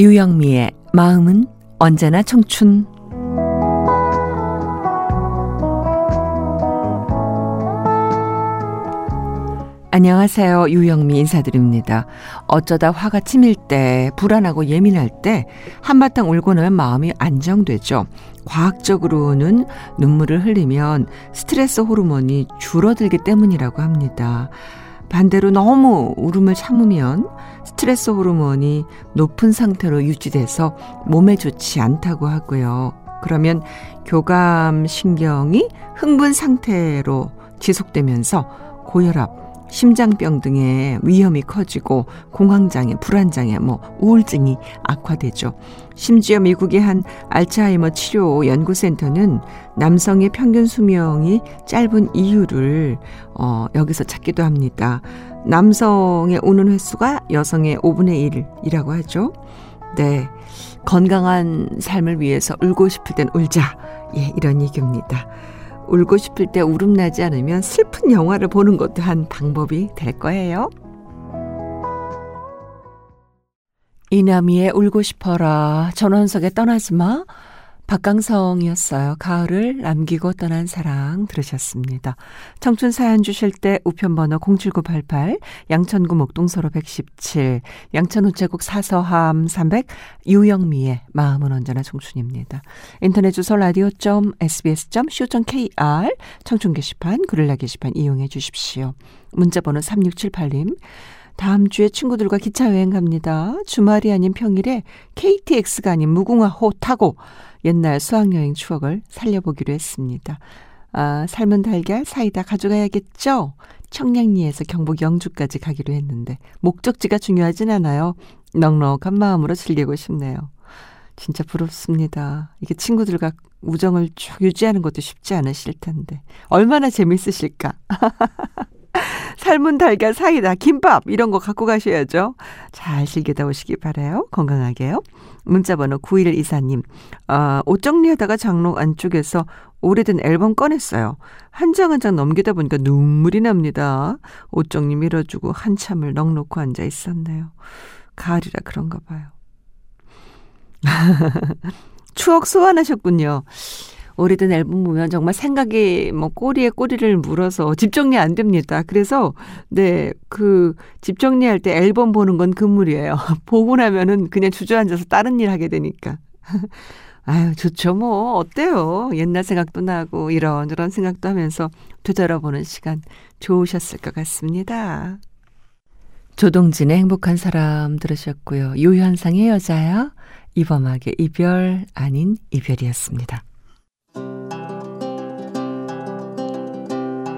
유영미의 마음은 언제나 청춘. 안녕하세요. 유영미 인사드립니다. 어쩌다 화가 치밀 때, 불안하고 예민할 때, 한바탕 울고 나면 마음이 안정되죠. 과학적으로는 눈물을 흘리면 스트레스 호르몬이 줄어들기 때문이라고 합니다. 반대로 너무 울음을 참으면 스트레스 호르몬이 높은 상태로 유지돼서 몸에 좋지 않다고 하고요. 그러면 교감 신경이 흥분 상태로 지속되면서 고혈압, 심장병 등의 위험이 커지고 공황장애, 불안장애, 뭐 우울증이 악화되죠. 심지어 미국의 한 알츠하이머 치료 연구센터는 남성의 평균 수명이 짧은 이유를 어, 여기서 찾기도 합니다. 남성의 우는 횟수가 여성의 5분의 1이라고 하죠. 네. 건강한 삶을 위해서 울고 싶을 땐 울자. 예, 이런 얘기입니다. 울고 싶을 때 울음 나지 않으면 슬픈 영화를 보는 것도 한 방법이 될 거예요. 이남이의 울고 싶어라. 전원석에 떠나지 마. 박강성이었어요. 가을을 남기고 떠난 사랑 들으셨습니다. 청춘 사연 주실 때 우편번호 07988 양천구 목동서로 117 양천 우체국 사서함 300 유영미의 마음은 언제나 청춘입니다. 인터넷 주소 라디오.sbs.co.kr 청춘 게시판 글을라 게시판 이용해 주십시오. 문자번호 3678님 다음 주에 친구들과 기차 여행 갑니다. 주말이 아닌 평일에 KTX가 아닌 무궁화호 타고 옛날 수학여행 추억을 살려보기로 했습니다. 아, 삶은 달걀 사이다 가져가야겠죠? 청량리에서 경북 영주까지 가기로 했는데 목적지가 중요하진 않아요. 넉넉한 마음으로 즐기고 싶네요. 진짜 부럽습니다. 이게 친구들과 우정을 쭉 유지하는 것도 쉽지 않으실 텐데 얼마나 재밌으실까? 삶은 달걀 사이다 김밥 이런 거 갖고 가셔야죠. 잘 즐기다 오시기 바래요. 건강하게요. 문자번호 9124님 아, 옷 정리하다가 장롱 안쪽에서 오래된 앨범 꺼냈어요. 한 장 한장 넘기다 보니까 눈물이 납니다. 옷 정리 밀어주고 한참을 넉놓고 앉아 있었네요. 가을이라 그런가 봐요. 추억 소환하셨군요. 오래된 앨범 보면 정말 생각이 뭐 꼬리에 꼬리를 물어서 집 정리 안 됩니다. 그래서 네, 그 집 정리할 때 앨범 보는 건 금물이에요. 보고 나면은 그냥 주저앉아서 다른 일 하게 되니까. 아유, 좋죠, 뭐. 어때요? 옛날 생각도 나고, 이런저런 생각도 하면서 되돌아보는 시간 좋으셨을 것 같습니다. 조동진의 행복한 사람 들으셨고요. 유현상의 여자야, 이범학의 이별 아닌 이별이었습니다.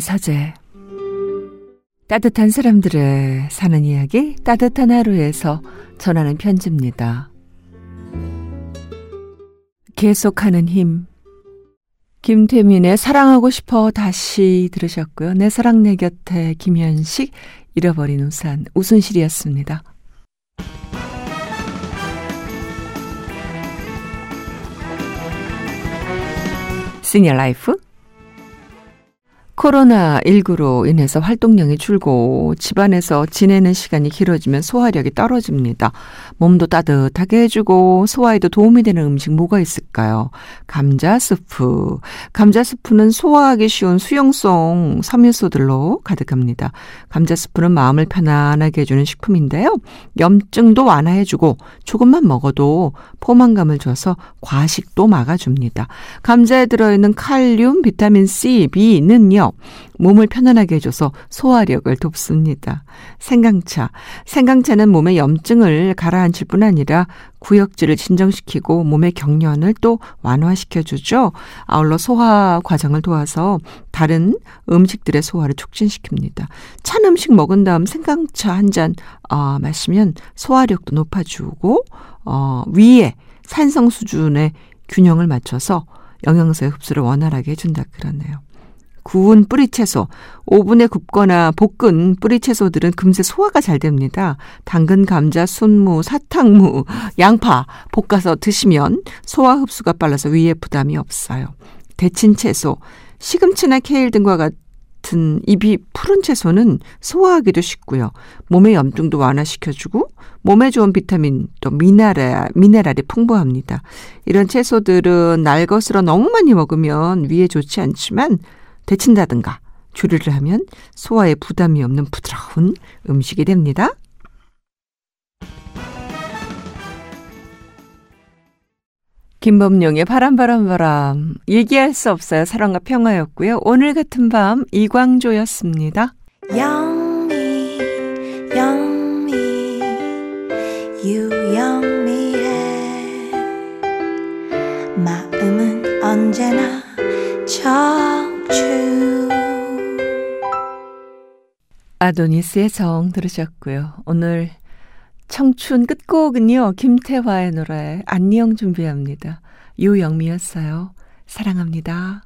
서재 따뜻한 사람들의 사는 이야기 따뜻한 하루에서 전하는 편지입니다. 계속하는 힘 김태민의 사랑하고 싶어 다시 들으셨고요. 내 사랑 내 곁에 김현식 잃어버린 우산 우순실이었습니다. senior life 코로나19로 인해서 활동량이 줄고 집안에서 지내는 시간이 길어지면 소화력이 떨어집니다. 몸도 따뜻하게 해주고 소화에도 도움이 되는 음식 뭐가 있을까요? 감자 스프. 감자 스프는 소화하기 쉬운 수용성 섬유소들로 가득합니다. 감자 스프는 마음을 편안하게 해주는 식품인데요. 염증도 완화해주고 조금만 먹어도 포만감을 줘서 과식도 막아줍니다. 감자에 들어있는 칼륨, 비타민 C, B는요. 몸을 편안하게 해줘서 소화력을 돕습니다. 생강차. 생강차는 몸의 염증을 가라앉힐 뿐 아니라 구역질을 진정시키고 몸의 경련을 또 완화시켜주죠. 아울러 소화 과정을 도와서 다른 음식들의 소화를 촉진시킵니다. 찬 음식 먹은 다음 생강차 한잔 어, 마시면 소화력도 높아주고 어, 위에 산성 수준의 균형을 맞춰서 영양소의 흡수를 원활하게 해준다 그러네요. 구운 뿌리채소, 오븐에 굽거나 볶은 뿌리채소들은 금세 소화가 잘 됩니다. 당근, 감자, 순무, 사탕무, 양파 볶아서 드시면 소화 흡수가 빨라서 위에 부담이 없어요. 데친 채소, 시금치나 케일 등과 같은 입이 푸른 채소는 소화하기도 쉽고요. 몸의 염증도 완화시켜주고 몸에 좋은 비타민 또 미네랄, 미네랄이 풍부합니다. 이런 채소들은 날 것으로 너무 많이 먹으면 위에 좋지 않지만 데친다든가 조리를 하면 소화에 부담이 없는 부드러운 음식이 됩니다. 김범용의 바람바람 바람 얘기할 수 없어요. 사랑과 평화였고요. 오늘 같은 밤 이광조였습니다. 영미 영 아도니스의 정 들으셨고요. 오늘 청춘 끝곡은요. 김태화의 노래 안녕 준비합니다. 유영미였어요. 사랑합니다.